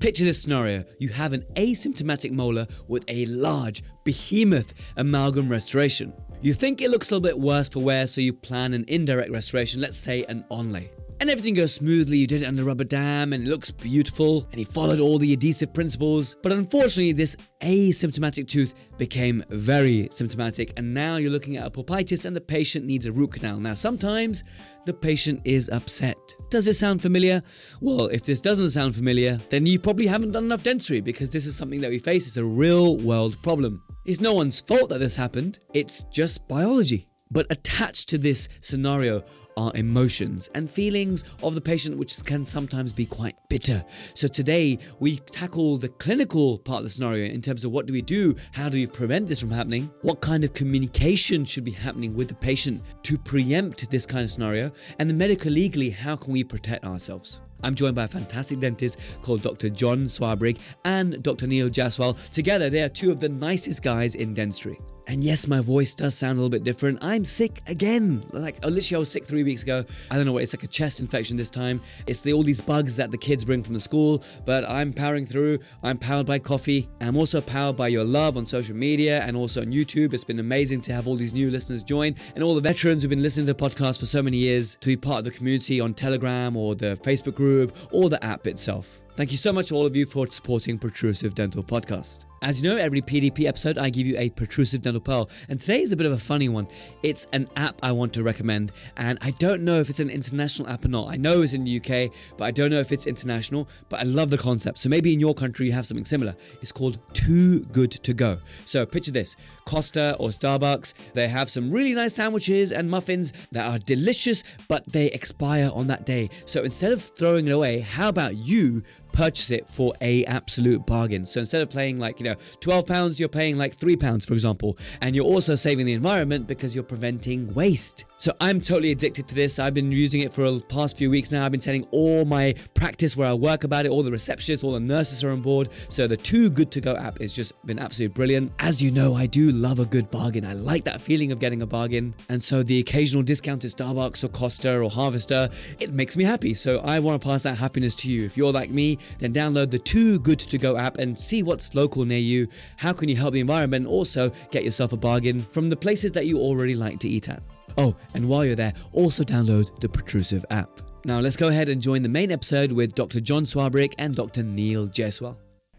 Picture this scenario you have an asymptomatic molar with a large, behemoth amalgam restoration. You think it looks a little bit worse for wear, so you plan an indirect restoration, let's say an onlay and everything goes smoothly. You did it under rubber dam and it looks beautiful, and he followed all the adhesive principles. But unfortunately, this asymptomatic tooth became very symptomatic, and now you're looking at a pulpitis, and the patient needs a root canal. Now, sometimes the patient is upset. Does this sound familiar? Well, if this doesn't sound familiar, then you probably haven't done enough dentistry because this is something that we face. It's a real world problem. It's no one's fault that this happened, it's just biology. But attached to this scenario are emotions and feelings of the patient, which can sometimes be quite bitter. So today we tackle the clinical part of the scenario in terms of what do we do, how do we prevent this from happening, what kind of communication should be happening with the patient to preempt this kind of scenario, and the medical legally, how can we protect ourselves? I'm joined by a fantastic dentist called Dr. John Swarbrigg and Dr. Neel Jaiswal. Together, they are two of the nicest guys in dentistry. And yes, my voice does sound a little bit different. I'm sick again. Like, uh, literally, I was sick three weeks ago. I don't know what, it's like a chest infection this time. It's the, all these bugs that the kids bring from the school, but I'm powering through. I'm powered by coffee. I'm also powered by your love on social media and also on YouTube. It's been amazing to have all these new listeners join and all the veterans who've been listening to the podcast for so many years to be part of the community on Telegram or the Facebook group or the app itself. Thank you so much, all of you, for supporting Protrusive Dental Podcast. As you know, every PDP episode, I give you a protrusive dental pearl, and today is a bit of a funny one. It's an app I want to recommend, and I don't know if it's an international app or not. I know it's in the UK, but I don't know if it's international, but I love the concept. So maybe in your country you have something similar. It's called Too Good to Go. So picture this Costa or Starbucks, they have some really nice sandwiches and muffins that are delicious, but they expire on that day. So instead of throwing it away, how about you purchase it for a absolute bargain. So instead of paying like, you know, 12 pounds, you're paying like 3 pounds for example, and you're also saving the environment because you're preventing waste. So I'm totally addicted to this. I've been using it for the past few weeks now. I've been telling all my practice where I work about it, all the receptionists, all the nurses are on board. So the Too Good to Go app has just been absolutely brilliant. As you know, I do love a good bargain. I like that feeling of getting a bargain. And so the occasional discount at Starbucks or Costa or Harvester, it makes me happy. So I want to pass that happiness to you. If you're like me, then download the Too Good to Go app and see what's local near you. How can you help the environment? And also get yourself a bargain from the places that you already like to eat at. Oh, and while you're there, also download the Protrusive app. Now let's go ahead and join the main episode with Dr. John Swarbrigg and Dr. Neel Jaiswal.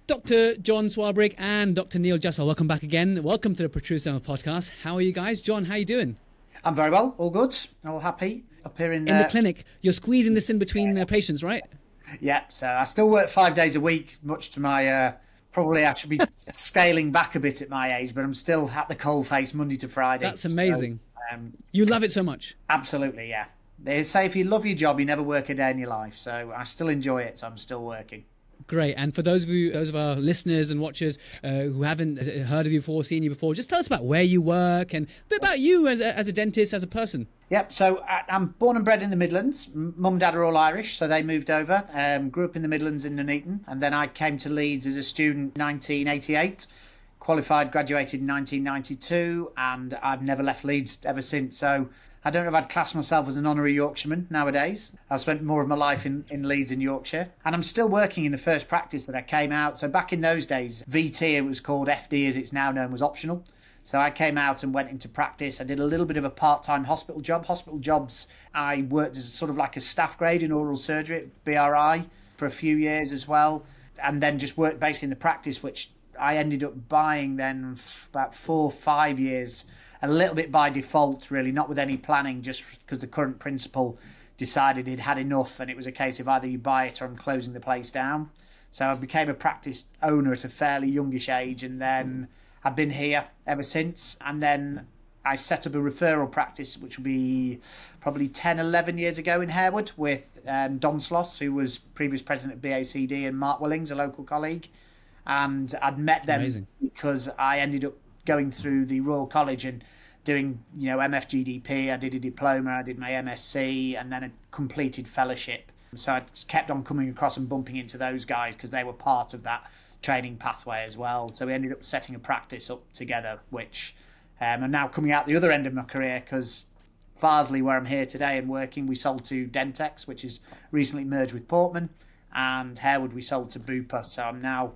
Dr. John Swarbrigg and Dr. Neel Jaiswal, welcome back again. Welcome to the Protrusive podcast. How are you guys? John, how are you doing? I'm very well, all good, all happy up here in, in uh, the clinic. You're squeezing this in between uh, patients, right? Yeah, so I still work five days a week, much to my uh, probably I should be scaling back a bit at my age, but I'm still at the cold face Monday to Friday. That's amazing. So, um, you love it so much. Absolutely, yeah. They say if you love your job, you never work a day in your life. So I still enjoy it, so I'm still working. Great. And for those of you, those of our listeners and watchers uh, who haven't uh, heard of you before, seen you before, just tell us about where you work and a bit about you as a, as a dentist, as a person. Yep. So uh, I'm born and bred in the Midlands. Mum and dad are all Irish, so they moved over. Um, grew up in the Midlands in Nuneaton, and then I came to Leeds as a student in 1988. Qualified, graduated in 1992, and I've never left Leeds ever since. So I don't know if I'd class myself as an honorary Yorkshireman nowadays. I've spent more of my life in, in Leeds in Yorkshire. And I'm still working in the first practice that I came out. So back in those days, VT, it was called FD as it's now known, was optional. So I came out and went into practice. I did a little bit of a part time hospital job. Hospital jobs, I worked as sort of like a staff grade in oral surgery at BRI for a few years as well. And then just worked basically in the practice, which I ended up buying then about four, five years a little bit by default, really, not with any planning, just because the current principal decided he'd had enough, and it was a case of either you buy it or I'm closing the place down. So I became a practice owner at a fairly youngish age, and then I've been here ever since. And then I set up a referral practice, which will be probably 10, 11 years ago in Harewood with um, Don Sloss, who was previous president of BACD, and Mark Willings, a local colleague. And I'd met them Amazing. because I ended up going through the Royal College and doing you know MFGDP. I did a diploma, I did my MSc, and then a completed fellowship. So I kept on coming across and bumping into those guys because they were part of that training pathway as well. So we ended up setting a practice up together, which um, I'm now coming out the other end of my career because Farsley, where I'm here today and working, we sold to Dentex, which is recently merged with Portman. and Harewood we sold to Bupa. So I'm now,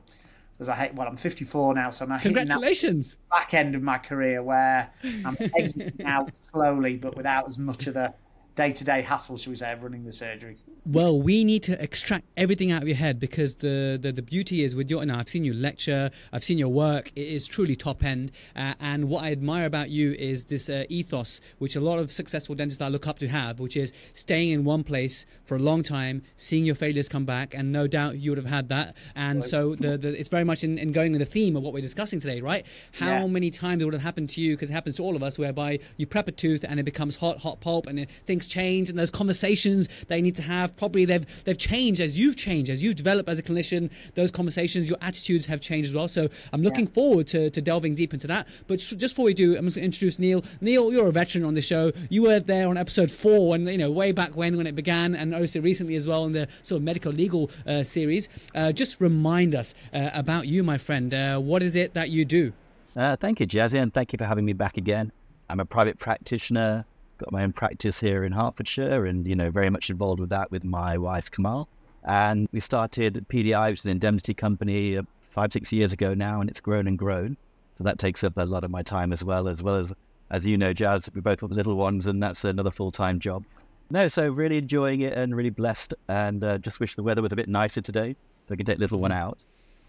as I hate, well, I'm 54 now, so I'm now hitting that Congratulations. back end of my career where I'm exiting out slowly, but without as much of the day-to-day hassle, shall we say, of running the surgery. Well, we need to extract everything out of your head because the, the, the beauty is with your. Now, I've seen you lecture, I've seen your work. It is truly top end. Uh, and what I admire about you is this uh, ethos, which a lot of successful dentists I look up to have, which is staying in one place for a long time, seeing your failures come back. And no doubt you would have had that. And so the, the, it's very much in, in going with the theme of what we're discussing today, right? How Yeah. many times it would have happened to you, because it happens to all of us, whereby you prep a tooth and it becomes hot, hot pulp and it, things change and those conversations that you need to have, probably they've they've changed as you've changed, as you've developed as a clinician, those conversations, your attitudes have changed as well. So I'm looking forward to, to delving deep into that. But just before we do, I'm just going to introduce Neel. Neel, you're a veteran on the show. You were there on episode four when, you know, way back when, when it began, and also recently as well in the sort of medical legal uh, series. Uh, just remind us uh, about you, my friend. Uh, what is it that you do? Uh, thank you, Jazzy, and thank you for having me back again. I'm a private practitioner, got my own practice here in Hertfordshire, and you know, very much involved with that with my wife Kamal. And we started PDI, which is an indemnity company, uh, five six years ago now, and it's grown and grown. So that takes up a lot of my time as well, as well as as you know, Jazz, we both the little ones, and that's another full time job. No, so really enjoying it and really blessed, and uh, just wish the weather was a bit nicer today, so I could take little one out.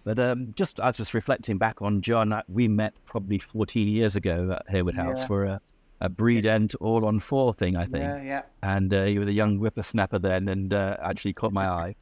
But um, just I was just reflecting back on John. uh, We met probably 14 years ago at Harewood House Yeah. for a, a breed end all on four thing, I think. Yeah, yeah. And uh, he was a young whippersnapper then, and uh, actually caught my eye.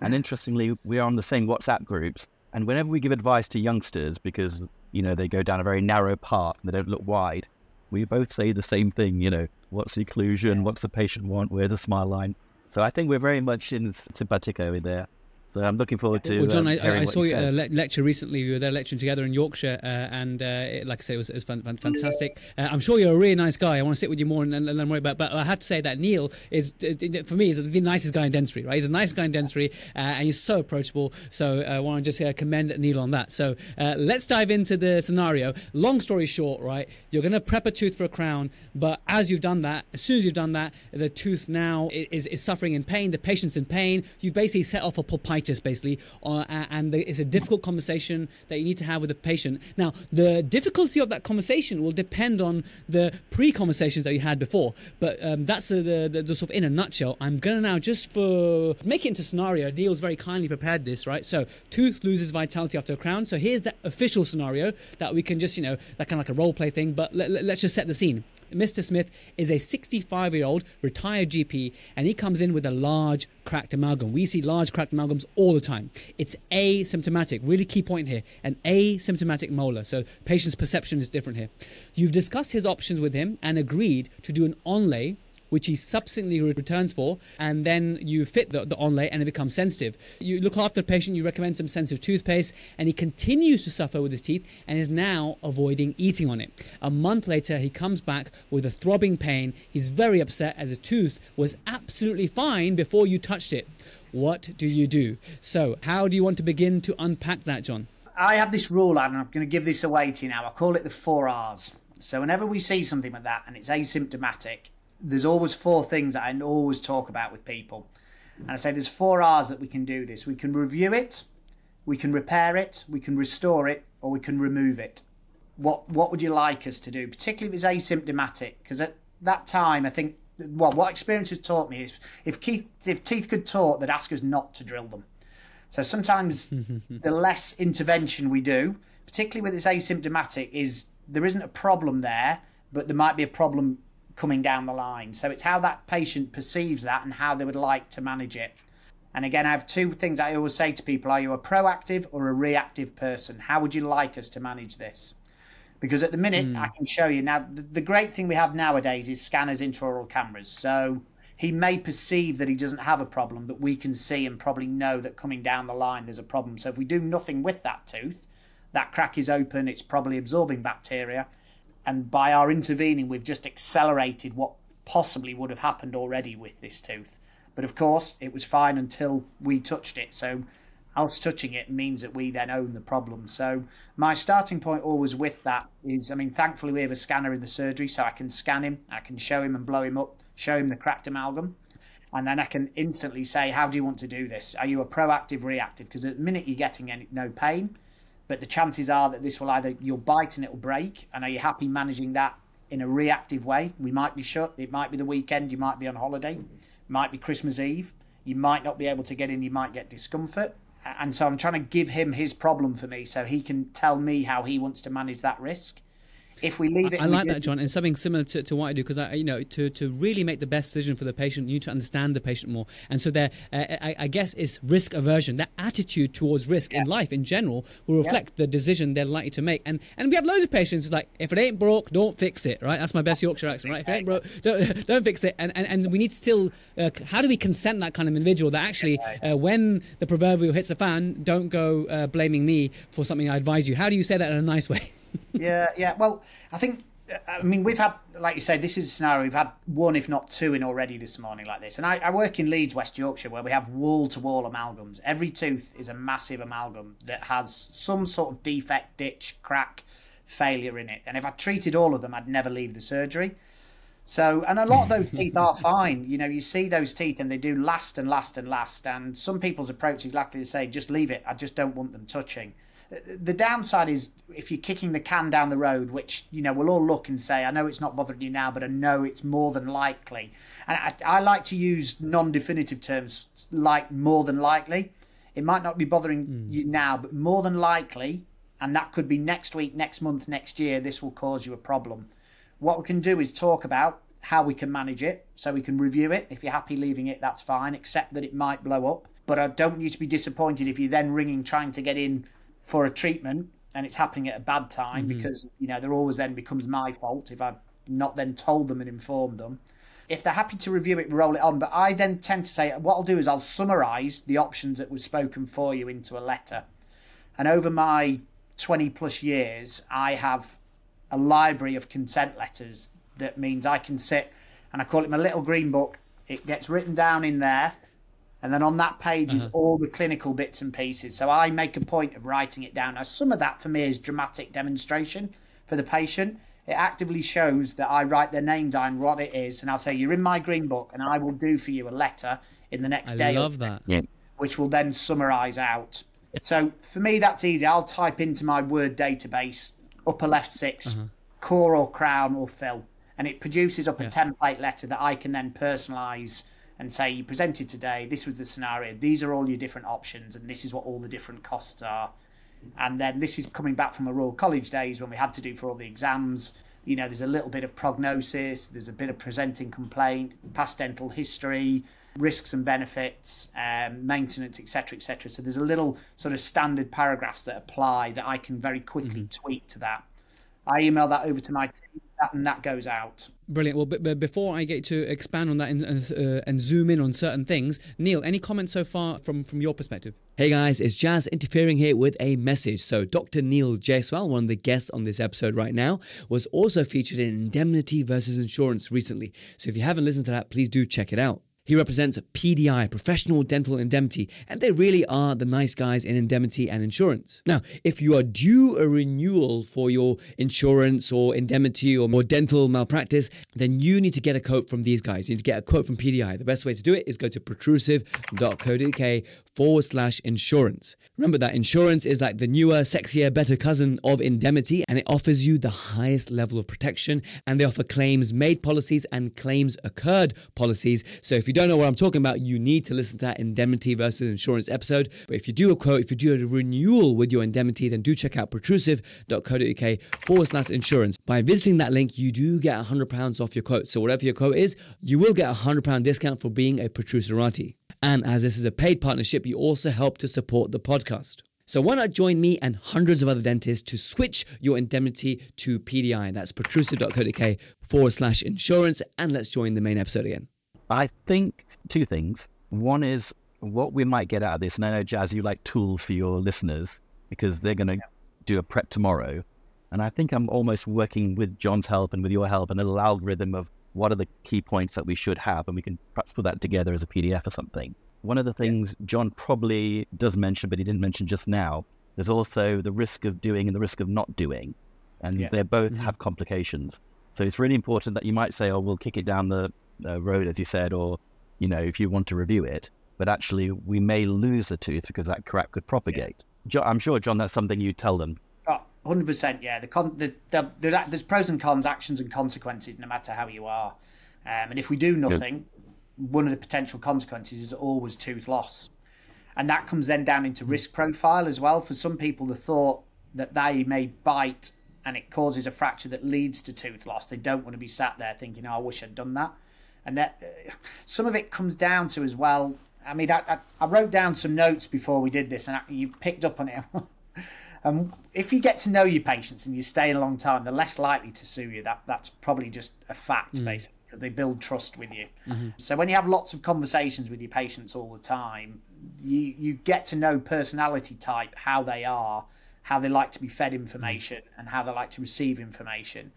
And interestingly, we are on the same WhatsApp groups. And whenever we give advice to youngsters, because you know they go down a very narrow path and they don't look wide, we both say the same thing. You know, what's the occlusion? What's the patient want? Where's the smile line? So I think we're very much in simpatico in there. So I'm looking forward to. well, John, um, I, I saw you at a le- lecture recently. We were there lecturing together in Yorkshire, uh, and uh, it, like I said, it was, it was fan, fan, fantastic. Uh, I'm sure you're a really nice guy. I want to sit with you more and, and learn more about. But I have to say that Neel is, uh, for me, is the nicest guy in dentistry. Right, he's a nice guy in dentistry, uh, and he's so approachable. So uh, I want to just uh, commend Neel on that. So uh, let's dive into the scenario. Long story short, right, you're going to prep a tooth for a crown, but as you've done that, as soon as you've done that, the tooth now is, is suffering in pain. The patient's in pain. You've basically set off a basically, uh, and the, it's a difficult conversation that you need to have with the patient. Now, the difficulty of that conversation will depend on the pre-conversations that you had before, but um, that's the, the, the, the sort of in a nutshell. I'm gonna now just for make it into scenario. Neel's very kindly prepared this, right? So, tooth loses vitality after a crown. So here's the official scenario that we can just, you know, that kind of like a role play thing. But let, let, let's just set the scene. Mr. Smith is a 65 year old retired GP and he comes in with a large cracked amalgam. We see large cracked amalgams all the time. It's asymptomatic, really key point here an asymptomatic molar. So, patient's perception is different here. You've discussed his options with him and agreed to do an onlay which he subsequently returns for, and then you fit the, the onlay and it becomes sensitive. You look after the patient, you recommend some sensitive toothpaste, and he continues to suffer with his teeth and is now avoiding eating on it. A month later, he comes back with a throbbing pain. He's very upset as a tooth was absolutely fine before you touched it. What do you do? So, how do you want to begin to unpack that, John? I have this rule, and I'm going to give this away to you now. I call it the four R's. So whenever we see something like that and it's asymptomatic, there's always four things that I always talk about with people. And I say there's four R's that we can do this. We can review it, we can repair it, we can restore it, or we can remove it. What what would you like us to do, particularly if it's asymptomatic? Because at that time, I think well, what experience has taught me is if teeth, if teeth could talk, they'd ask us not to drill them. So sometimes the less intervention we do, particularly with it's asymptomatic, is there isn't a problem there, but there might be a problem coming down the line. So it's how that patient perceives that and how they would like to manage it. And again, I have two things I always say to people are you a proactive or a reactive person? How would you like us to manage this? Because at the minute, hmm. I can show you. Now, the, the great thing we have nowadays is scanners, intraoral cameras. So he may perceive that he doesn't have a problem, but we can see and probably know that coming down the line there's a problem. So if we do nothing with that tooth, that crack is open, it's probably absorbing bacteria. And by our intervening, we've just accelerated what possibly would have happened already with this tooth. But of course, it was fine until we touched it. So us touching it means that we then own the problem. So my starting point always with that is, I mean, thankfully we have a scanner in the surgery, so I can scan him, I can show him and blow him up, show him the cracked amalgam. And then I can instantly say, how do you want to do this? Are you a proactive, reactive? Because at the minute you're getting any, no pain, but the chances are that this will either you'll bite and it'll break. And are you happy managing that in a reactive way? We might be shut. It might be the weekend. You might be on holiday. Might be Christmas Eve. You might not be able to get in. You might get discomfort. And so I'm trying to give him his problem for me so he can tell me how he wants to manage that risk if we leave it, I like that, John, and something similar to, to what I do because I, you know, to, to really make the best decision for the patient, you need to understand the patient more, and so there, uh, I, I, guess, is risk aversion. That attitude towards risk yeah. in life in general will reflect yeah. the decision they're likely to make, and and we have loads of patients like, if it ain't broke, don't fix it, right? That's my best Yorkshire accent, right? If it ain't broke, don't, don't fix it, and, and and we need to still, uh, how do we consent that kind of individual that actually, uh, when the proverbial hits the fan, don't go uh, blaming me for something I advise you. How do you say that in a nice way? Yeah, yeah. Well, I think I mean, we've had, like you say, this is a scenario. We've had one, if not two, in already this morning like this. And I, I work in Leeds, West Yorkshire, where we have wall to wall amalgams. Every tooth is a massive amalgam that has some sort of defect, ditch, crack, failure in it. And if I treated all of them, I'd never leave the surgery. So, and a lot of those teeth are fine. You know, you see those teeth and they do last and last and last. And some people's approach is exactly to say, just leave it. I just don't want them touching the downside is if you're kicking the can down the road, which you know we'll all look and say, I know it's not bothering you now, but I know it's more than likely. And I, I like to use non-definitive terms like more than likely. It might not be bothering mm. you now, but more than likely, and that could be next week, next month, next year. This will cause you a problem. What we can do is talk about how we can manage it, so we can review it. If you're happy leaving it, that's fine. Except that it might blow up, but I don't want you to be disappointed if you're then ringing trying to get in for a treatment and it's happening at a bad time mm-hmm. because you know there always then becomes my fault if I've not then told them and informed them. If they're happy to review it, roll it on. But I then tend to say what I'll do is I'll summarise the options that were spoken for you into a letter. And over my 20 plus years, I have a library of consent letters that means I can sit and I call it my little green book. It gets written down in there and then on that page uh-huh. is all the clinical bits and pieces. So I make a point of writing it down. Now, some of that for me is dramatic demonstration for the patient. It actively shows that I write their name down, what it is, and I'll say, You're in my green book, and I will do for you a letter in the next I day. I love that. Yeah. Which will then summarize out. So for me, that's easy. I'll type into my Word database, upper left 6 uh-huh. core or crown or fill, and it produces up a template letter that I can then personalize and say you presented today this was the scenario these are all your different options and this is what all the different costs are. And then this is coming back from a royal college days when we had to do for all the exams. You know there's a little bit of prognosis there's a bit of presenting complaint past dental history risks and benefits um, maintenance etc etc so there's a little sort of standard paragraphs that apply that i can very quickly mm-hmm. tweak to that. I email that over to my team and that goes out Brilliant. Well, but, but, before I get to expand on that and, uh, and zoom in on certain things, Neel, any comments so far from, from your perspective? Hey guys, it's Jazz interfering here with a message. So, Dr. Neel Jaiswal, one of the guests on this episode right now, was also featured in Indemnity versus Insurance recently. So, if you haven't listened to that, please do check it out. He represents PDI, Professional Dental Indemnity, and they really are the nice guys in indemnity and insurance. Now, if you are due a renewal for your insurance or indemnity or more dental malpractice, then you need to get a quote from these guys. You need to get a quote from PDI. The best way to do it is go to protrusive.co.uk forward slash insurance. Remember that insurance is like the newer, sexier, better cousin of indemnity, and it offers you the highest level of protection. And they offer claims made policies and claims occurred policies. So if you don't know what I'm talking about, you need to listen to that indemnity versus insurance episode. But if you do a quote, if you do a renewal with your indemnity, then do check out protrusive.co.uk forward slash insurance. By visiting that link, you do get £100 off your quote. So whatever your quote is, you will get a £100 discount for being a Protruserati. And as this is a paid partnership, you also help to support the podcast. So why not join me and hundreds of other dentists to switch your indemnity to PDI? That's protrusive.co.uk forward slash insurance. And let's join the main episode again. I think two things. One is what we might get out of this, and I know Jazz, you like tools for your listeners because they're going to do a prep tomorrow. And I think I'm almost working with John's help and with your help, and a little algorithm of what are the key points that we should have, and we can perhaps put that together as a PDF or something. One of the things John probably does mention, but he didn't mention just now, there's also the risk of doing and the risk of not doing. And yeah. they both mm-hmm. have complications. So it's really important that you might say, oh, we'll kick it down the uh, road, as you said, or you know, if you want to review it, but actually we may lose the tooth because that crack could propagate. Jo- I'm sure, John, that's something you tell them. Oh, 100%, yeah. The, con- the, the, the, there's pros and cons, actions and consequences, no matter how you are. Um, and if we do nothing, one of the potential consequences is always tooth loss. And that comes then down into risk profile as well. For some people, the thought that they may bite and it causes a fracture that leads to tooth loss, they don't want to be sat there thinking, oh, I wish I'd done that. And that uh, some of it comes down to as well. I mean, I, I, I wrote down some notes before we did this, and I, you picked up on it. Um, if you get to know your patients and you stay a long time, they're less likely to sue you. That that's probably just a fact, mm. basically, they build trust with you. Mm-hmm. So when you have lots of conversations with your patients all the time, you you get to know personality type, how they are, how they like to be fed information, and how they like to receive information,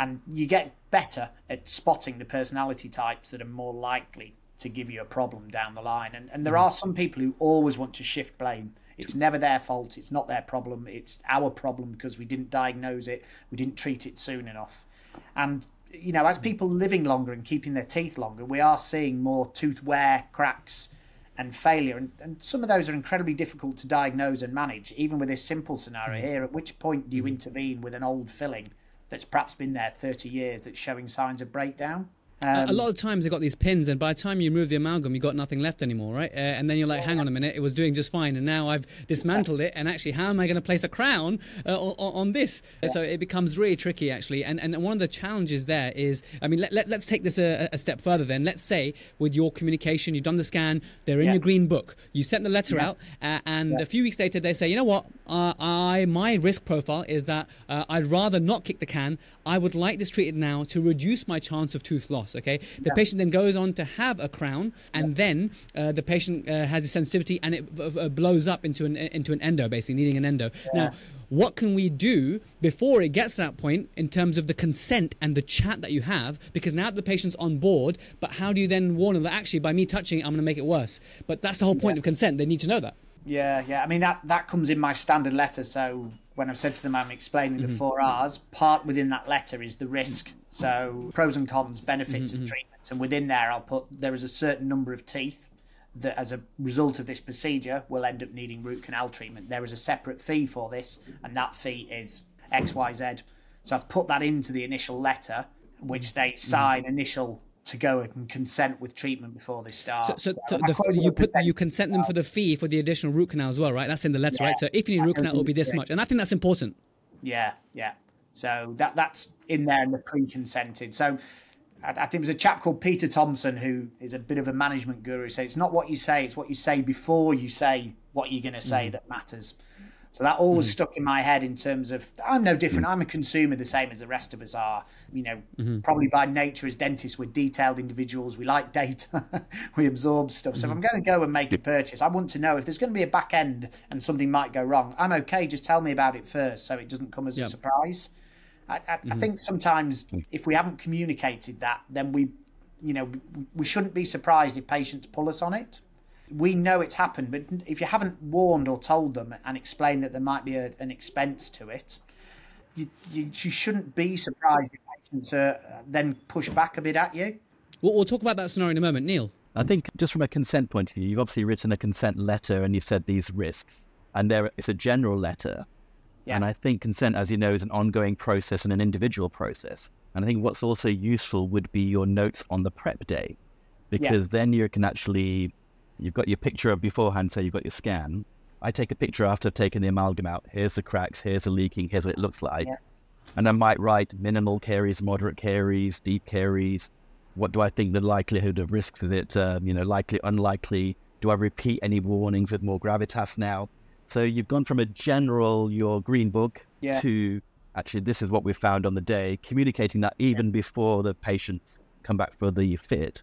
and you get better at spotting the personality types that are more likely to give you a problem down the line. And and there mm. are some people who always want to shift blame it's never their fault. It's not their problem. It's our problem because we didn't diagnose it. We didn't treat it soon enough. And you know, as mm-hmm. people living longer and keeping their teeth longer, we are seeing more tooth wear, cracks, and failure. And, and some of those are incredibly difficult to diagnose and manage, even with this simple scenario mm-hmm. here. At which point do you intervene with an old filling that's perhaps been there 30 years that's showing signs of breakdown? Um, a lot of times they've got these pins, and by the time you remove the amalgam, you've got nothing left anymore, right? Uh, and then you're like, hang on a minute, it was doing just fine, and now I've dismantled it, and actually, how am I going to place a crown uh, on, on, this? Yeah. So it becomes really tricky, actually. And, and one of the challenges there is, I mean, let, let, us take this a, a, step further then. Let's say with your communication, you've done the scan, they're in yeah. your green book, you sent the letter yeah. out, uh, and a few weeks later, they say, you know what, uh, I my risk profile is that uh, I'd rather not kick the can. I would like this treated now to reduce my chance of tooth loss, okay? The patient then goes on to have a crown, and yeah. then uh, the patient uh, has a sensitivity, and it blows up into an into an endo, basically needing an endo. Yeah. Now, what can we do before it gets to that point in terms of the consent and the chat that you have? Because now the patient's on board, but how do you then warn them that actually by me touching it, I'm going to make it worse? But that's the whole point yeah. of consent. They need to know that. Yeah, yeah. I mean that that comes in my standard letter. So when I've said to them I'm explaining mm-hmm. the four R's, part within that letter is the risk. So pros and cons, benefits mm-hmm. of treatment, and within there I'll put there is a certain number of teeth that as a result of this procedure will end up needing root canal treatment. There is a separate fee for this, and that fee is X Y Z. So I've put that into the initial letter, which they mm-hmm. sign mm-hmm. initial to go and consent with treatment before they start. So, so, so the, you put you consent them for the fee for the additional root canal as well, right? That's in the letter, yeah. right? So if you need root canal, it will be this much, and I think that's important. Yeah, yeah. So that that's in there in the pre-consented. So I, I think it was a chap called Peter Thompson who is a bit of a management guru. So it's not what you say; it's what you say before you say what you're going to say mm. that matters. So that always mm-hmm. stuck in my head in terms of I'm no different. Mm-hmm. I'm a consumer the same as the rest of us are. You know, mm-hmm. probably by nature as dentists, we're detailed individuals. We like data, we absorb stuff. So if I'm going to go and make a purchase, I want to know if there's going to be a back end and something might go wrong. I'm okay. Just tell me about it first, so it doesn't come as yep. a surprise. I, I, I think sometimes if we haven't communicated that, then we, you know, we shouldn't be surprised if patients pull us on it we know it's happened, but if you haven't warned or told them and explained that there might be a, an expense to it, you, you, you, shouldn't be surprised if patients uh, then push back a bit at you. Well, we'll talk about that scenario in a moment. Neel? I think just from a consent point of view, you've obviously written a consent letter and you've said these risks, and there it's a general letter. Yeah. And I think consent, as you know, is an ongoing process and an individual process. And I think what's also useful would be your notes on the prep day, because yeah. then you can actually You've got your picture of beforehand, so you've got your scan. I take a picture after I've taken the amalgam out. Here's the cracks, here's the leaking, here's what it looks like. Yeah. And I might write minimal caries, moderate caries, deep caries. What do I think the likelihood of risks is it, um, you know, likely, unlikely? Do I repeat any warnings with more gravitas now? So you've gone from a general, your green book, yeah. to actually this is what we found on the day, communicating that even yeah. before the patients come back for the fit,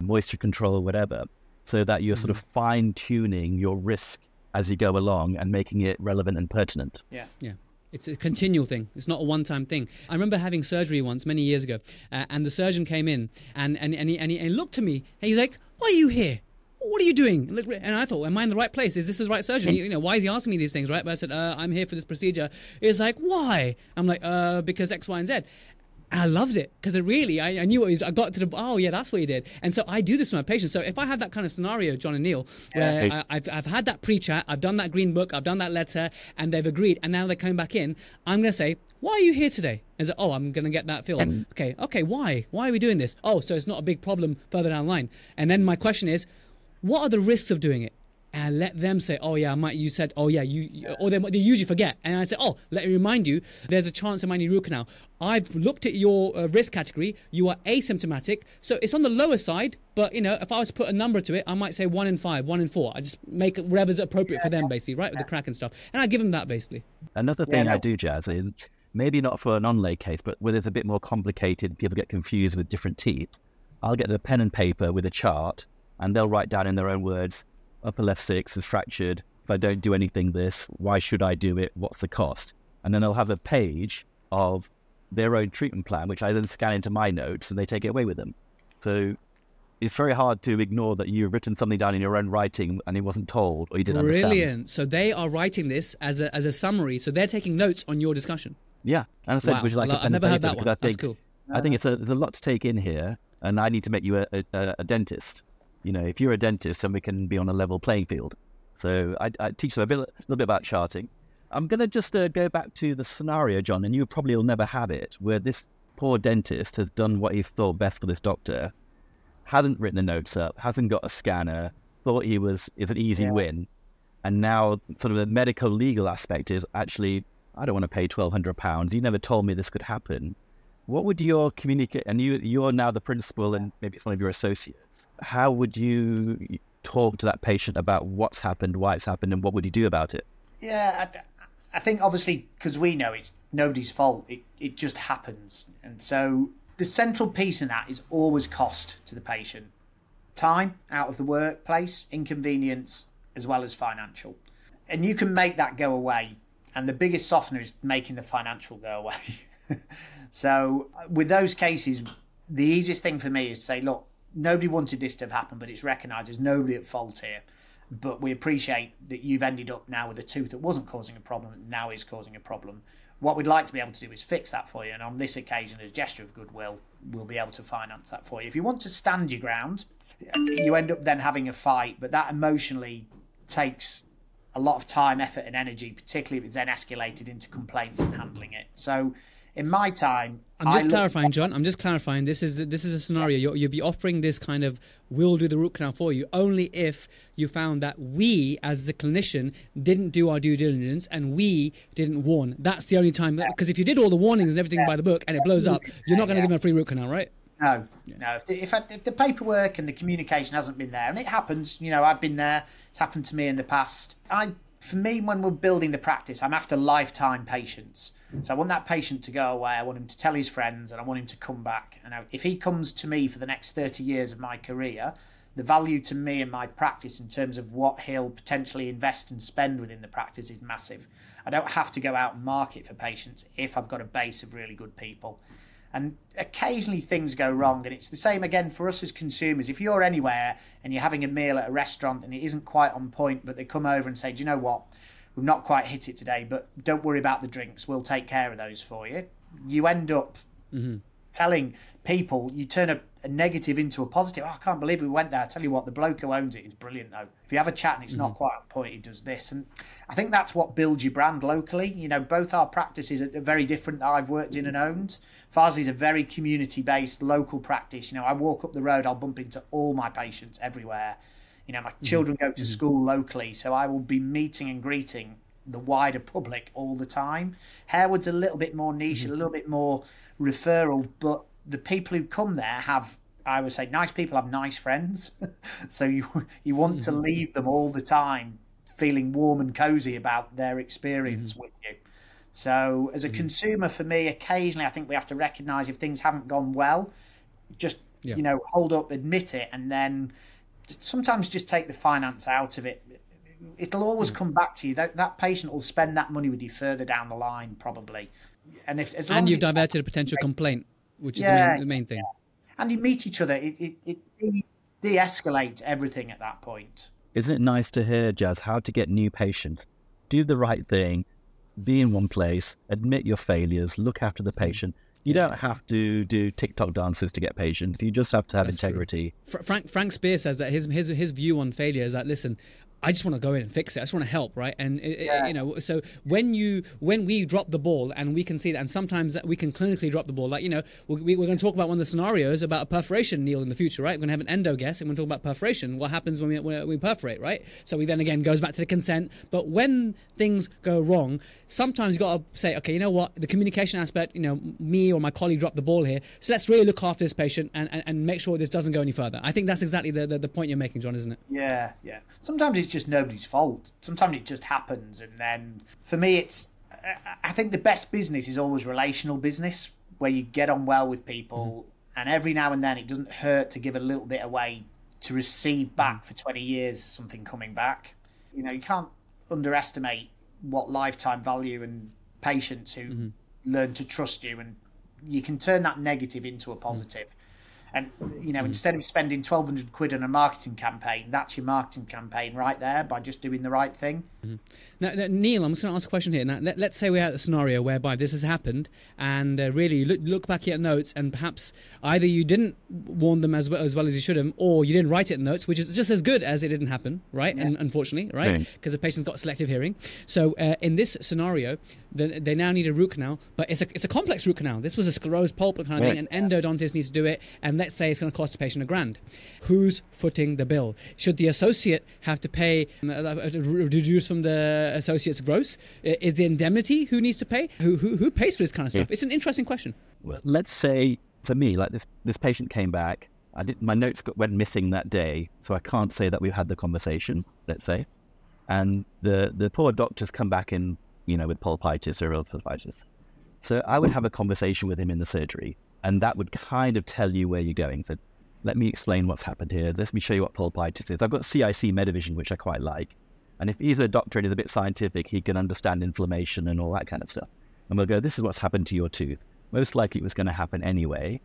moisture control, whatever so that you're mm-hmm. sort of mm-hmm. fine tuning your risk as you go along and making it relevant and pertinent. Yeah. Yeah. It's a continual thing. It's not a one-time thing. I remember having surgery once many years ago, uh, and the surgeon came in and and and he, and he, and he looked to me and he's like, "Why are you here? What are you doing?" And I thought, "Am I in the right place? Is this the right surgeon? You know, why is he asking me these things, right?" But I said, uh, "I'm here for this procedure." He's like, "Why?" I'm like, "Uh, because X, Y, and Z." And I loved it because it really, I, I, knew what he was. I got to the, oh, yeah, that's what he did. And so I do this with my patients. So if I had that kind of scenario, John and Neel, where yeah. I, have I've had that pre chat, I've done that green book, I've done that letter, and they've agreed, and now they're coming back in, I'm going to say, why are you here today? Is it, oh, I'm going to get that filled. okay, okay, why? Why are we doing this? Oh, so it's not a big problem further down the line. And then my question is, what are the risks of doing it? and let them say, "Oh yeah, I might." You said, "Oh yeah, you," or they, they usually forget, and I say, "Oh, let me remind you, there's a chance I might need root canal." I've looked at your uh, risk category. You are asymptomatic, so it's on the lower side. But you know, if I was to put a number to it, I might say one in five, one in four. I just make whatever's appropriate for them, basically, right, with the crack and stuff, and I give them that basically. Another thing yeah, I do, Jazz, is maybe not for an onlay case, but where it's a bit more complicated, people get confused with different teeth. I'll get the pen and paper with a chart, and they'll write down in their own words upper left six is fractured. If I don't do anything this, why should I do it? What's the cost? And then they'll have a page of their own treatment plan, which I then scan into my notes and they take it away with them. So it's very hard to ignore that you've written something down in your own writing and it wasn't told or you didn't Brilliant. understand. Brilliant. So they are writing this as a, as a summary. So they're taking notes on your discussion. Yeah. And I said, wow. would you like I've never heard that one. I think, That's cool. I think it's a, there's a lot to take in here and I need to make you a, a, a dentist you know, if you're a dentist, then we can be on a level playing field. So I, I teach them a, bit, a little bit about charting. I'm going to just uh, go back to the scenario, John, and you probably will never have it, where this poor dentist has done what he thought best for this doctor, hadn't written the notes up, hasn't got a scanner, thought he was is an easy yeah. win, and now sort of the medical legal aspect is actually I don't want to pay twelve hundred pounds. You never told me this could happen. What would your communicate? And you you're now the principal, and maybe it's one of your associates how would you talk to that patient about what's happened, why it's happened, and what would you do about it? Yeah, I, I think obviously because we know it's nobody's fault, it, it just happens. And so the central piece in that is always cost to the patient time out of the workplace, inconvenience, as well as financial. And you can make that go away. And the biggest softener is making the financial go away. so, with those cases, the easiest thing for me is to say, look, nobody wanted this to have happened, but it's recognised there's nobody at fault here. But we appreciate that you've ended up now with a tooth that wasn't causing a problem now is causing a problem. What we'd like to be able to do is fix that for you, and on this occasion, as a gesture of goodwill, we'll be able to finance that for you. If you want to stand your ground, you end up then having a fight, but that emotionally takes a lot of time, effort, and energy, particularly if it's then escalated into complaints and handling it. So in my time, I'm just I clarifying, John. I'm just clarifying. This is this is a scenario. You'll, you'll be offering this kind of we'll do the root canal for you only if you found that we, as the clinician, didn't do our due diligence and we didn't warn. That's the only time. Because if you did all the warnings and everything yeah. by the book and it blows up, you're not going to yeah. give them a free root canal, right? No, no. If the, if, I, if the paperwork and the communication hasn't been there, and it happens, you know, I've been there. It's happened to me in the past. I, for me, when we're building the practice, I'm after lifetime patients. So I want that patient to go away. I want him to tell his friends, and I want him to come back. And if he comes to me for the next thirty years of my career, the value to me and my practice in terms of what he'll potentially invest and spend within the practice is massive. I don't have to go out and market for patients if I've got a base of really good people. And occasionally things go wrong, and it's the same again for us as consumers. If you're anywhere and you're having a meal at a restaurant and it isn't quite on point, but they come over and say, Do you know what? We've not quite hit it today, but don't worry about the drinks. We'll take care of those for you. You end up mm-hmm. Telling people, you turn a, a, negative into a positive. Oh, I can't believe we went there. I tell you what, the bloke who owns it is brilliant, though. If you have a chat and it's mm-hmm. not quite on point, he does this. And I think that's what builds your brand locally. You know, both our practices are very different that I've worked in and owned. Farsley's a very community based local practice. You know, I walk up the road, I'll bump into all my patients everywhere. You know, my mm-hmm. children go to mm-hmm. school locally, so I will be meeting and greeting the wider public all the time. Harewood's a little bit more niche, mm-hmm. a little bit more referral, but the people who come there have I would say nice people have nice friends. so you you want to leave them all the time feeling warm and cozy about their experience mm-hmm. with you. So as a mm-hmm. consumer for me occasionally I think we have to recognize if things haven't gone well, just yeah. you know, hold up, admit it and then sometimes just take the finance out of it. It'll always come back to you. That that patient will spend that money with you further down the line, probably. And if as and you've diverted a potential complaint, which is yeah, the, main, the main thing. Yeah. And you meet each other. It it, it de-escalates everything at that point. Isn't it nice to hear, Jazz, how to get new patients? Do the right thing, be in one place, admit your failures, look after the mm-hmm. patient, You don't have to do TikTok dances to get patients. You just have to have That's integrity. Fr- Frank Frank Spear says that his his his view on failure is that listen. I just want to go in and fix it. I just want to help, right? And it- it- Yeah. you know, so when you when we drop the ball, and we can see that, and sometimes that we can clinically drop the ball. Like you know, we, we- we're going to talk about one of the scenarios about a perforation, Neel, in the future, right? We're going to have an endo guess, and we're going to talk about perforation. What happens when we when we perforate, right? So we then again goes back to the consent. But when things go wrong, sometimes you got to say, okay, you know what? The communication aspect, you know, me or my colleague dropped the ball here. So let's really look after this patient and, and, and make sure this doesn't go any further. I think that's exactly the, the, the point you're making, John, isn't it? Yeah, yeah. Sometimes it's just nobody's fault. Sometimes it just happens, and then for me, it's. I- think the best business is always relational business, where you get on well with people, mm-hmm. and every now and then it doesn't hurt to give a little bit away to receive mm-hmm. back for twenty years something coming back. You know, you can't underestimate what lifetime value and patients who mm-hmm. learn to trust you, and you can turn that negative into a positive. And you know, hmm. instead of spending twelve hundred quid on a marketing campaign, that's your marketing campaign right there by just doing the right thing. Now, now, Neel, I'm just going to ask a question here. Now, let, us say we're at a scenario whereby this has happened, and uh, really you look, look back at your notes, and perhaps either you didn't warn them as well as, well as you should have, or you didn't write it in notes, which is just as good as it didn't happen, right? And unfortunately, right? Right. Because the patient's got selective hearing. So uh, in this scenario, the, they now need a root canal, but it's a it's a complex root canal. This was a sclerosed pulp kind of Right. thing. An endodontist needs to do it, and let's say it's going to cost the patient a grand. Who's footing the bill? Should the associate have to pay um, uh, uh, reduce from the associate's gross? Is the indemnity who needs to pay? Who who, who pays for this kind of stuff? It's an interesting question. Well, let's say for me, like this, this patient came back. I did my notes got, went missing that day, so I can't say that we've had the conversation. Let's say, and the the poor doctor's come back in, you know, with pulpitis or pulpitis. So I would have a conversation with him in the surgery, and that would kind of tell you where you're going. So let me explain what's happened here. Let me show you what pulpitis is. I've got CIC Medivision, which I quite like. And if he's a doctor and he's a bit scientific, he can understand inflammation and all that kind of stuff. And we'll go, this is what's happened to your tooth. Most likely it was going to happen anyway.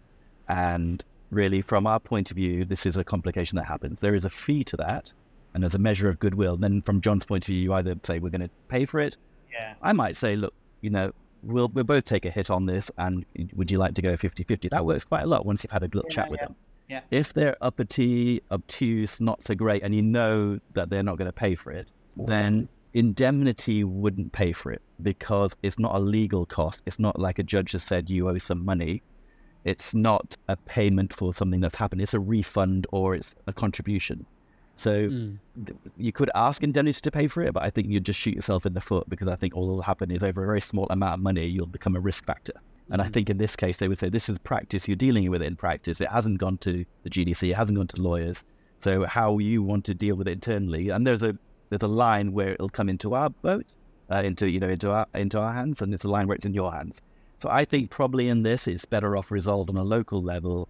And really, from our point of view, this is a complication that happens. There is a fee to that. And as a measure of goodwill, then from John's point of view, you either say, we're going to pay for it. Yeah. I might say, look, you know, we'll, we'll both take a hit on this. And would you like to go 50 50? That works quite a lot once you've had a little Yeah, chat with yeah. them. Yeah. If they're uppity, obtuse, not so great, and you know that they're not going to pay for it, then indemnity wouldn't pay for it because it's not a legal cost. It's not like a judge has said you owe some money. It's not a payment for something that's happened. It's a refund or it's a contribution. So hmm. th- you could ask indemnity to pay for it, but I think you'd just shoot yourself in the foot because I think all that will happen is over a very small amount of money, you'll become a risk factor. And I hmm. think in this case, they would say this is practice. You're dealing with it in practice. It hasn't gone to the GDC. It hasn't gone to lawyers. So how you want to deal with it internally, and there's a there's a line where it'll come into our boat, uh, into you know into our into our hands, and there's a line where it's in your hands. So I think probably in this, it's better off resolved on a local level,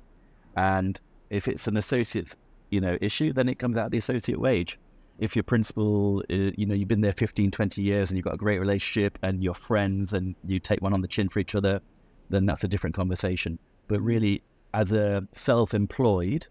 and if it's an associate you know issue, then it comes out of the associate wage. If your principal, uh, you know, you've been there 15, 20 years and you've got a great relationship and you're friends and you take one on the chin for each other, then that's a different conversation. But really, as a self-employed,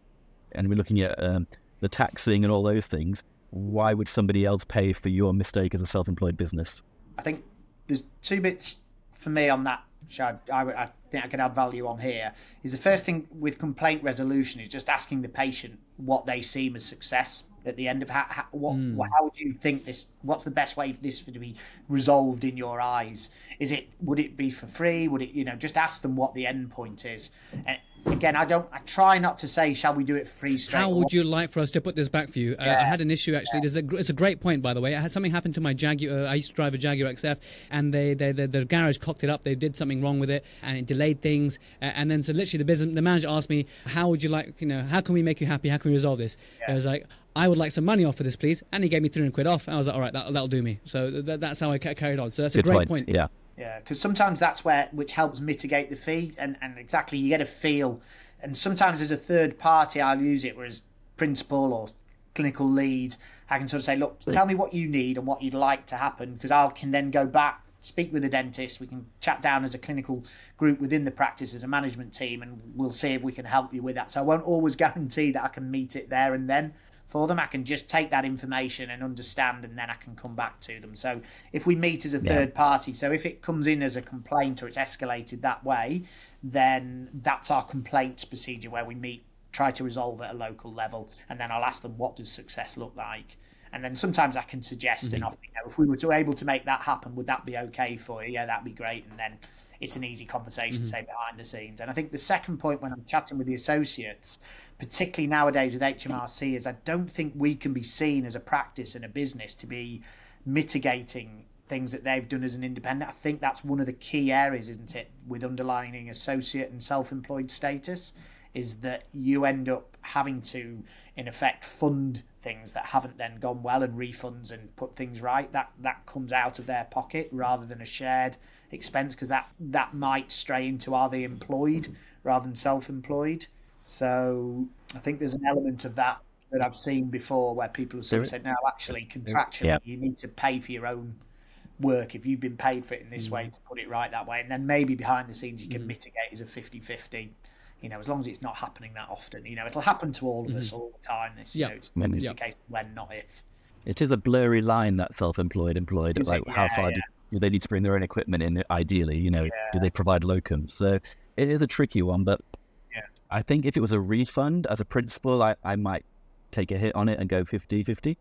and we're looking at um, the taxing and all those things, why would somebody else pay for your mistake as a self-employed business? I think there's two bits for me on that. Which I, I, I think I can add value on here. Is the first thing with complaint resolution is just asking the patient what they seem as success at the end of how, how what, hmm. what how would you think this what's the best way for this to be resolved in your eyes is it would it be for free would it you know just ask them what the end point is and again i don't i try not to say shall we do it free straight How would you like for us to put this back for you? Uh, I had an issue actually. There's a, it's a great point, by the way. I had something happen to my Jaguar. Uh, I used to drive a Jaguar XF, and they, they, the the garage cocked it up. They did something wrong with it, and it delayed things. Uh, and then so literally the business, the manager asked me, "How would you like? You know, how can we make you happy? How can we resolve this?" I was like. I would like some money off for this, please. And he gave me 300 quid off. I was like, all right, that, that'll do me. So th- that's how I ca- carried on. So that's a great point. point. Yeah. Yeah, because sometimes that's where which helps mitigate the fee, and and exactly you get a feel, and sometimes as a third party, I'll use it, whereas principal or clinical lead, I can sort of say, look, tell me what you need and what you'd like to happen, because I can then go back, speak with the dentist, we can chat down as a clinical group within the practice as a management team, and we'll see if we can help you with that. So I won't always guarantee that I can meet it there and then. For them. I can just take that information and understand, and then I can come back to them. So if we meet as a Yeah. third party, so if it comes in as a complaint or it's escalated that way, then that's our complaints procedure where we meet, try to resolve at a local level, and then I'll ask them what does success look like. And then sometimes I can suggest and mm-hmm. offer, you know, if we were to able to make that happen, would that be okay for you? Yeah, that'd be great. And then it's an easy conversation, mm-hmm. say behind the scenes. And I think the second point when I'm chatting with the associates, particularly nowadays with HMRC, is I don't think we can be seen as a practice and a business to be mitigating things that they've done as an independent. I think that's one of the key areas, isn't it, with underlining associate and self-employed status, is that you end up having to, in effect, fund things that haven't then gone well and refunds and put things right. That that comes out of their pocket rather than a shared expense because that that might stray into are they employed rather than self-employed. So I think there's an element of that that I've seen before where people have sort of said, no, actually, contractually, Yeah. you need to pay for your own work if you've been paid for it in this mm. way to put it right that way. And then maybe behind the scenes, you can mm. mitigate as a 50 50. You know, as long as it's not happening that often, you know, it'll happen to all of us mm. all the time. This, you know, it's just Yeah. a case of when, not if. It is a blurry line that self-employed, employed. Is like it? how Yeah, far yeah. do, do they need to bring their own equipment in? Ideally, you know, do they provide locums? So it is a tricky one. But Yeah. I think if it was a refund as a principal, I, I might take a hit on it and go 50-50.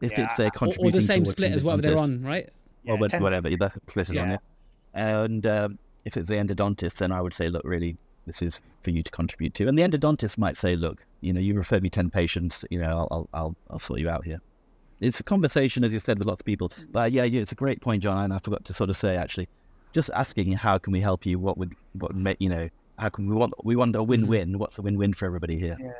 If Yeah, it's a or- Or, or the same split as whatever they're on, right? Or Yeah, whatever, the place is on Yeah. it. And um, if it's the endodontist, then I would say, look, really, this is for you to contribute to. And the endodontist might say, look, you know, you referred me 10 patients, you know, I'll, I'll, I'll, I'll sort you out here. It's a conversation, as you said, with lots of people. But yeah, yeah, it's a great point, John. And I forgot to sort of say, actually, just asking how can we help you? What would, what would make, you know, how can we want, we want a mm-hmm. win-win. What's a win-win for everybody here? Yeah.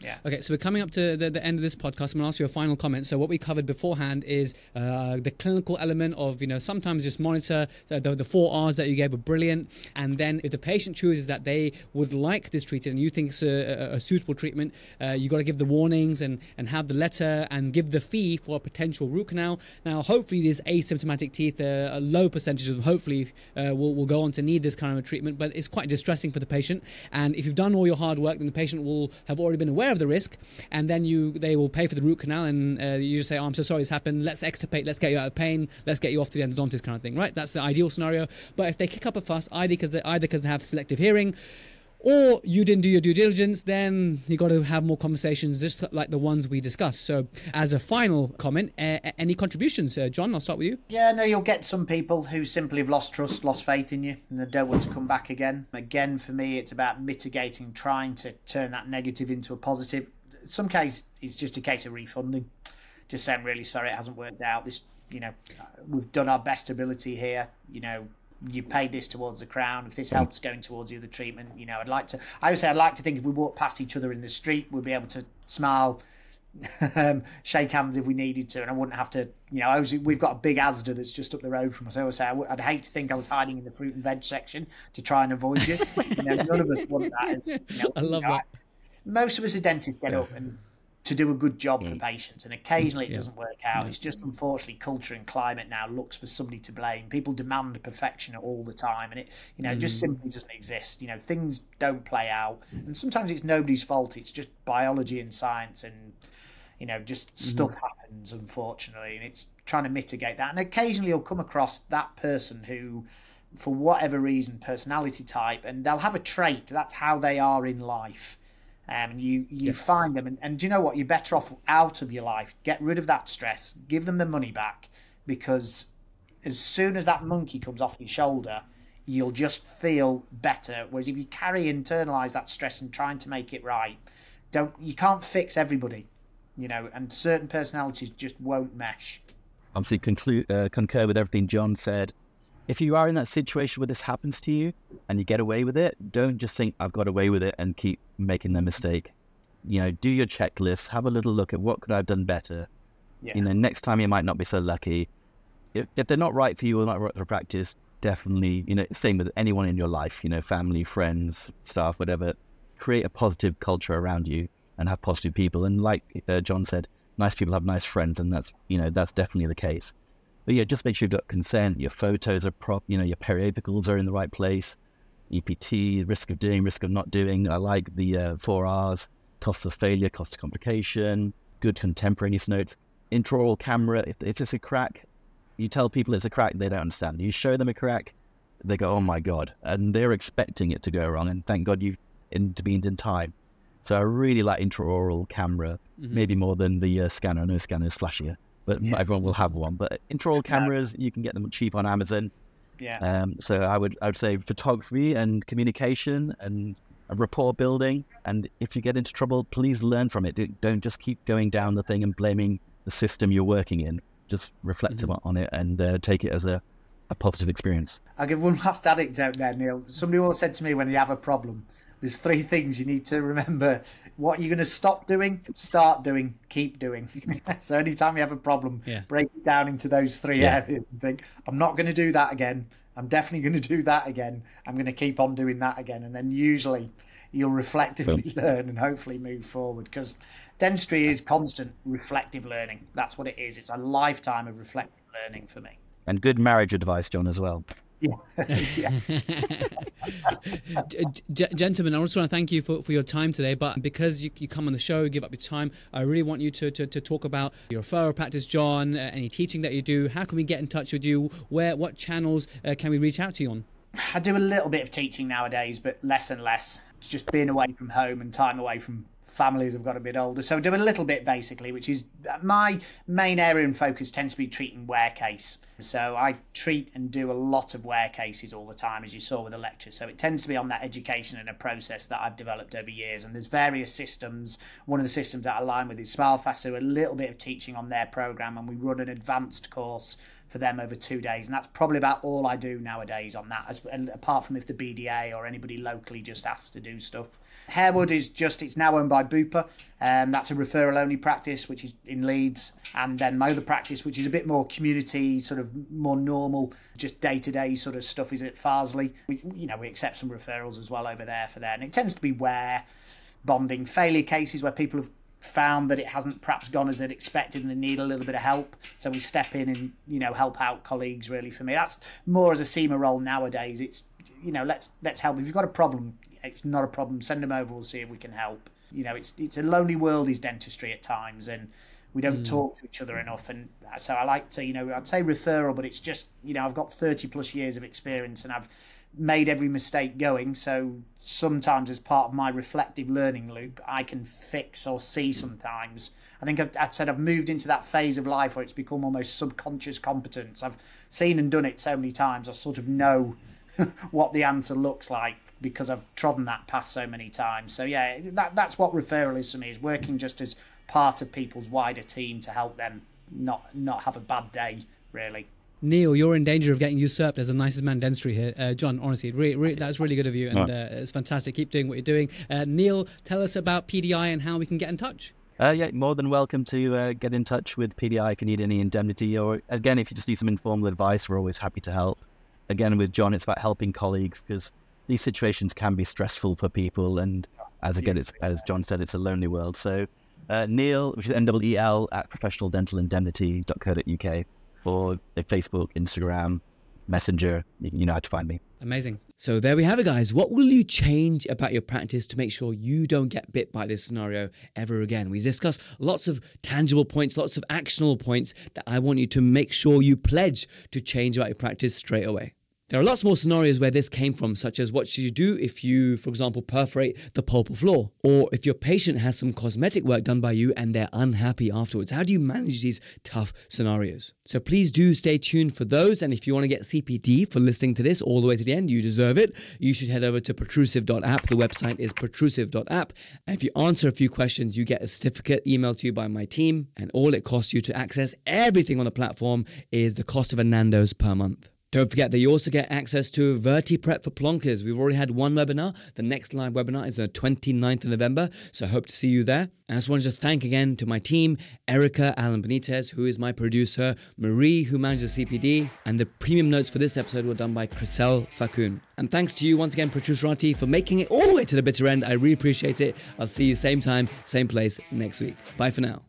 Yeah. Okay, so we're coming up to the, the end of this podcast. I'm going to ask you a final comment. So what we covered beforehand is uh, the clinical element of, you know, sometimes just monitor the, the, the four R's that you gave were brilliant. And then if the patient chooses that they would like this treated and you think it's a, a, a suitable treatment, uh, you got to give the warnings and, and have the letter and give the fee for a potential root canal. Now, hopefully these asymptomatic teeth, uh, a low percentage of them hopefully uh, will, will go on to need this kind of treatment, but it's quite distressing for the patient. And if you've done all your hard work, then the patient will have already been aware of the risk, and then you they will pay for the root canal, and uh, you just say, "Oh, I'm so sorry this happened. Let's extirpate. Let's get you out of pain. Let's get you off to the endodontist," kind of thing, right? That's the ideal scenario. But if they kick up a fuss, either because they either because they have selective hearing. Or you didn't do your due diligence, then you got to have more conversations, just like the ones we discussed. So, as a final comment, uh, any contributions, uh, John? I'll start with you. Yeah, no, you'll get some people who simply have lost trust, lost faith in you, and they don't want to come back again. Again, for me, it's about mitigating, trying to turn that negative into a positive. In some case, it's just a case of refunding. Just saying, really sorry, it hasn't worked out. This, you know, we've done our best ability here. You know, you paid this towards the crown. If this helps going towards the other treatment, you know, I'd like to. I would say I'd like to think if we walk past each other in the street, we'd be able to smile um, shake hands if we needed to, and I wouldn't have to. You know, I was, we've got a big Asda that's just up the road from us. I always say I would, hate to think I was hiding in the fruit and veg section to try and avoid you. you know, none of us want that. As, you know, I love you know, that. Most of us as dentists get up and to do a good job for patients, and occasionally it Yeah. doesn't work out. It's just unfortunately culture and climate now looks for somebody to blame. People demand perfection all the time, and it you know just mm. simply doesn't exist. You know things don't play out, and sometimes it's nobody's fault. It's just biology and science, and you know just mm-hmm. stuff happens unfortunately, and it's trying to mitigate that. And occasionally you'll come across that person who. For whatever reason, personality type, and they'll have a trait. That's how they are in life um, and you you Yes. find them. And, and do you know what? You're better off out of your life. Get rid of that stress. Give them the money back because as soon as that monkey comes off your shoulder you'll just feel better. Whereas if you carry internalize that stress and trying to make it right don't you can't fix everybody you know and certain personalities just won't mesh. Obviously conclude, uh, concur with everything John said. If you are in that situation where this happens to you and you get away with it, don't just think I've got away with it and keep making the mistake. You know, do your checklist, have a little look at what could I have done better. yeah You know, next time you might not be so lucky. If, if they're not right for you or not right for practice, definitely, you know, same with anyone in your life, you know, family, friends, staff, whatever. Create a positive culture around you and have positive people. And like uh, John said, nice people have nice friends, and that's you know that's definitely the case. But yeah, just make sure you've got consent. Your photos are prop. You know, your periapicals are in the right place. EPT, risk of doing, risk of not doing. I like the uh, four R's: cost of failure, cost of complication, good contemporaneous notes. Intraoral camera, if, if it's a crack, you tell people it's a crack, they don't understand. You show them a crack, they go, oh my God. And they're expecting it to go wrong. And thank God you've intervened in time. So I really like intraoral camera, mm-hmm. maybe more than the uh, scanner. I know scanner is flashier, but yeah. everyone will have one. But intraoral cameras, you can get them cheap on Amazon. Yeah. Um, so I would I would say photography and communication and rapport building. And if you get into trouble, please learn from it. Don't just keep going down the thing and blaming the system you're working in. Just reflect mm-hmm. on it and uh, take it as a, a positive experience. I'll give one last anecdote there, Neel. Somebody once said to me when you have a problem, there's three things you need to remember what you're going to stop doing, start doing, keep doing. so anytime you have a problem, yeah. break it down into those three yeah. areas and think, I'm not going to do that again. I'm definitely going to do that again. I'm going to keep on doing that again. And then usually you'll reflectively learn and hopefully move forward because dentistry is constant reflective learning. That's what it is. It's a lifetime of reflective learning for me. And good marriage advice, John, as well. Yeah. gentlemen, I also want to thank you for, for your time today. But because you, you come on the show, give up your time, I really want you to, to, to talk about your referral practice, John, uh, any teaching that you do. How can we get in touch with you? Where, what channels uh, can we reach out to you on? I do a little bit of teaching nowadays, but less and less. Just being away from home and time away from families have got a bit older. So do a little bit basically, which is uh, my main area and focus tends to be treating wear case. So I treat and do a lot of wear cases all the time, as you saw with the lecture. So it tends to be on that education and a process that I've developed over years. And there's various systems. One of the systems that I align with is SmileFast, so a little bit of teaching on their program, and we run an advanced course for them over two days, and that's probably about all I do nowadays on that. As, apart from if the BDA or anybody locally just asks to do stuff. Harewood is just it's now owned by Bupa. Um, that's a referral only practice, which is in Leeds, and then my other practice, which is a bit more community, sort of more normal, just day to day sort of stuff, is at Farsley. We, you know, we accept some referrals as well over there for there, and it tends to be where bonding failure cases where people have found that it hasn't perhaps gone as they'd expected and they need a little bit of help. So we step in and, you know, help out colleagues really for me. That's more as a CIMA role nowadays. It's, you know, let's let's help. If you've got a problem, it's not a problem. Send them over, we'll see if we can help. You know, it's it's a lonely world is dentistry at times and we don't mm. talk to each other enough and so I like to, you know, I'd say referral, but it's just, you know, I've got 30 plus years of experience and I've made every mistake going. So sometimes, as part of my reflective learning loop, I can fix or see sometimes. I think I, said I've moved into that phase of life where it's become almost subconscious competence. I've seen and done it so many times, I sort of know what the answer looks like because I've trodden that path so many times. So yeah, that that's what referral is for me: is working just as part of people's wider team to help them not not have a bad day, really. Neel, you're in danger of getting usurped as the nicest man dentistry here. Uh, John, honestly, re- re- that's really good of you, and uh, it's fantastic. Keep doing what you're doing. Uh, Neel, tell us about PDI and how we can get in touch. Uh, yeah, more than welcome to uh, get in touch with PDI if you need any indemnity, or again, if you just need some informal advice, we're always happy to help. Again, with John, it's about helping colleagues because these situations can be stressful for people, and as again, it's, as John said, it's a lonely world. So, uh, Neel, which is N W E L at professional dental professionaldentalindemnity.co.uk or Facebook, Instagram, Messenger. You know how to find me. Amazing. So there we have it, guys. What will you change about your practice to make sure you don't get bit by this scenario ever again? We discuss lots of tangible points, lots of actionable points that I want you to make sure you pledge to change about your practice straight away. There are lots more scenarios where this came from, such as what should you do if you, for example, perforate the pulpal floor, or if your patient has some cosmetic work done by you and they're unhappy afterwards. How do you manage these tough scenarios? So please do stay tuned for those. And if you want to get CPD for listening to this all the way to the end, you deserve it. You should head over to protrusive.app. The website is protrusive.app. And if you answer a few questions, you get a certificate emailed to you by my team. And all it costs you to access everything on the platform is the cost of a Nando's per month. Don't forget that you also get access to Verti Prep for Plonkers. We've already had one webinar. The next live webinar is on the 29th of November, so I hope to see you there. And I just want to thank again to my team, Erica Alan Benitez, who is my producer, Marie, who manages CPD, and the premium notes for this episode were done by Chriselle Fakun. And thanks to you once again, Protruserati, for making it all the way to the bitter end. I really appreciate it. I'll see you same time, same place next week. Bye for now.